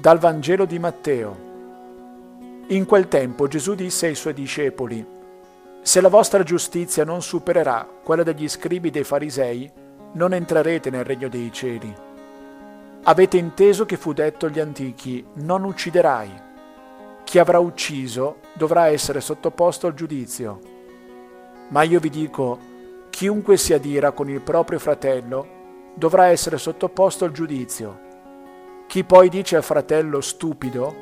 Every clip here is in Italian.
Dal Vangelo di Matteo. In quel tempo Gesù disse ai suoi discepoli, Se la vostra giustizia non supererà quella degli scribi dei farisei, non entrerete nel regno dei cieli. Avete inteso che fu detto agli antichi, non ucciderai. Chi avrà ucciso dovrà essere sottoposto al giudizio. Ma io vi dico, chiunque si adira con il proprio fratello dovrà essere sottoposto al giudizio. Chi poi dice al fratello stupido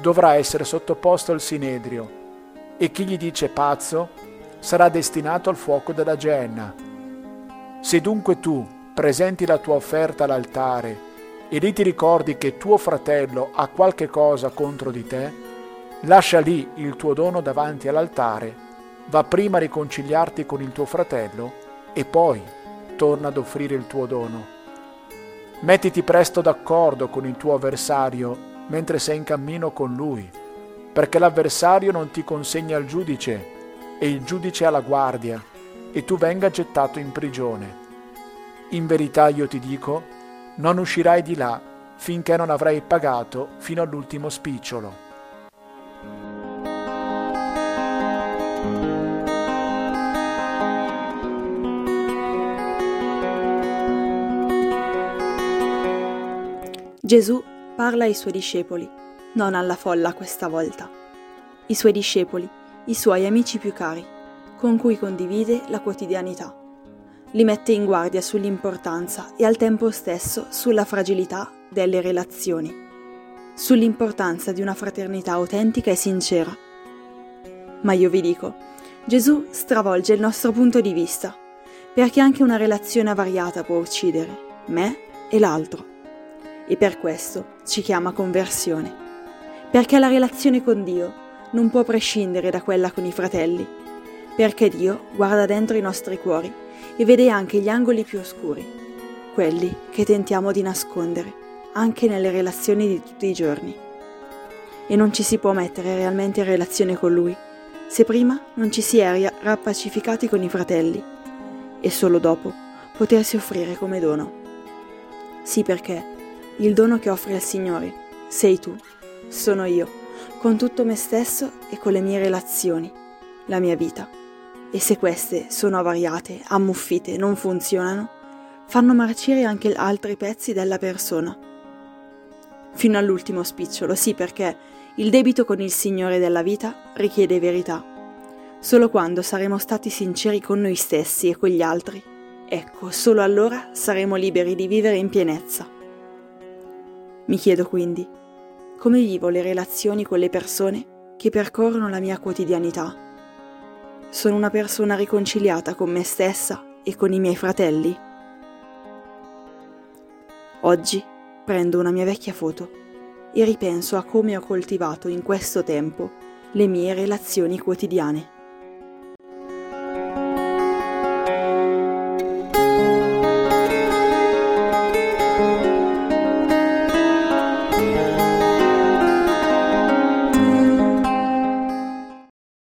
dovrà essere sottoposto al sinedrio e chi gli dice pazzo sarà destinato al fuoco della genna. Se dunque tu presenti la tua offerta all'altare e lì ti ricordi che tuo fratello ha qualche cosa contro di te, lascia lì il tuo dono davanti all'altare, va prima a riconciliarti con il tuo fratello e poi torna ad offrire il tuo dono. Mettiti presto d'accordo con il tuo avversario mentre sei in cammino con lui, perché l'avversario non ti consegna al giudice e il giudice alla guardia e tu venga gettato in prigione. In verità io ti dico, non uscirai di là finché non avrai pagato fino all'ultimo spicciolo. Gesù parla ai suoi discepoli, non alla folla questa volta. I suoi discepoli, i suoi amici più cari, con cui condivide la quotidianità. Li mette in guardia sull'importanza e al tempo stesso sulla fragilità delle relazioni, sull'importanza di una fraternità autentica e sincera. Ma io vi dico, Gesù stravolge il nostro punto di vista, perché anche una relazione avariata può uccidere me e l'altro e per questo ci chiama conversione, perché la relazione con Dio non può prescindere da quella con i fratelli, perché Dio guarda dentro i nostri cuori e vede anche gli angoli più oscuri, quelli che tentiamo di nascondere anche nelle relazioni di tutti i giorni. E non ci si può mettere realmente in relazione con Lui se prima non ci si è rappacificati con i fratelli e solo dopo potersi offrire come dono. Sì perché il dono che offri al Signore sei tu, sono io, con tutto me stesso e con le mie relazioni, la mia vita. E se queste sono avariate, ammuffite, non funzionano, fanno marcire anche altri pezzi della persona. Fino all'ultimo spicciolo, sì perché il debito con il Signore della vita richiede verità. Solo quando saremo stati sinceri con noi stessi e con gli altri, ecco, solo allora saremo liberi di vivere in pienezza. Mi chiedo quindi, come vivo le relazioni con le persone che percorrono la mia quotidianità? Sono una persona riconciliata con me stessa e con i miei fratelli? Oggi prendo una mia vecchia foto e ripenso a come ho coltivato in questo tempo le mie relazioni quotidiane.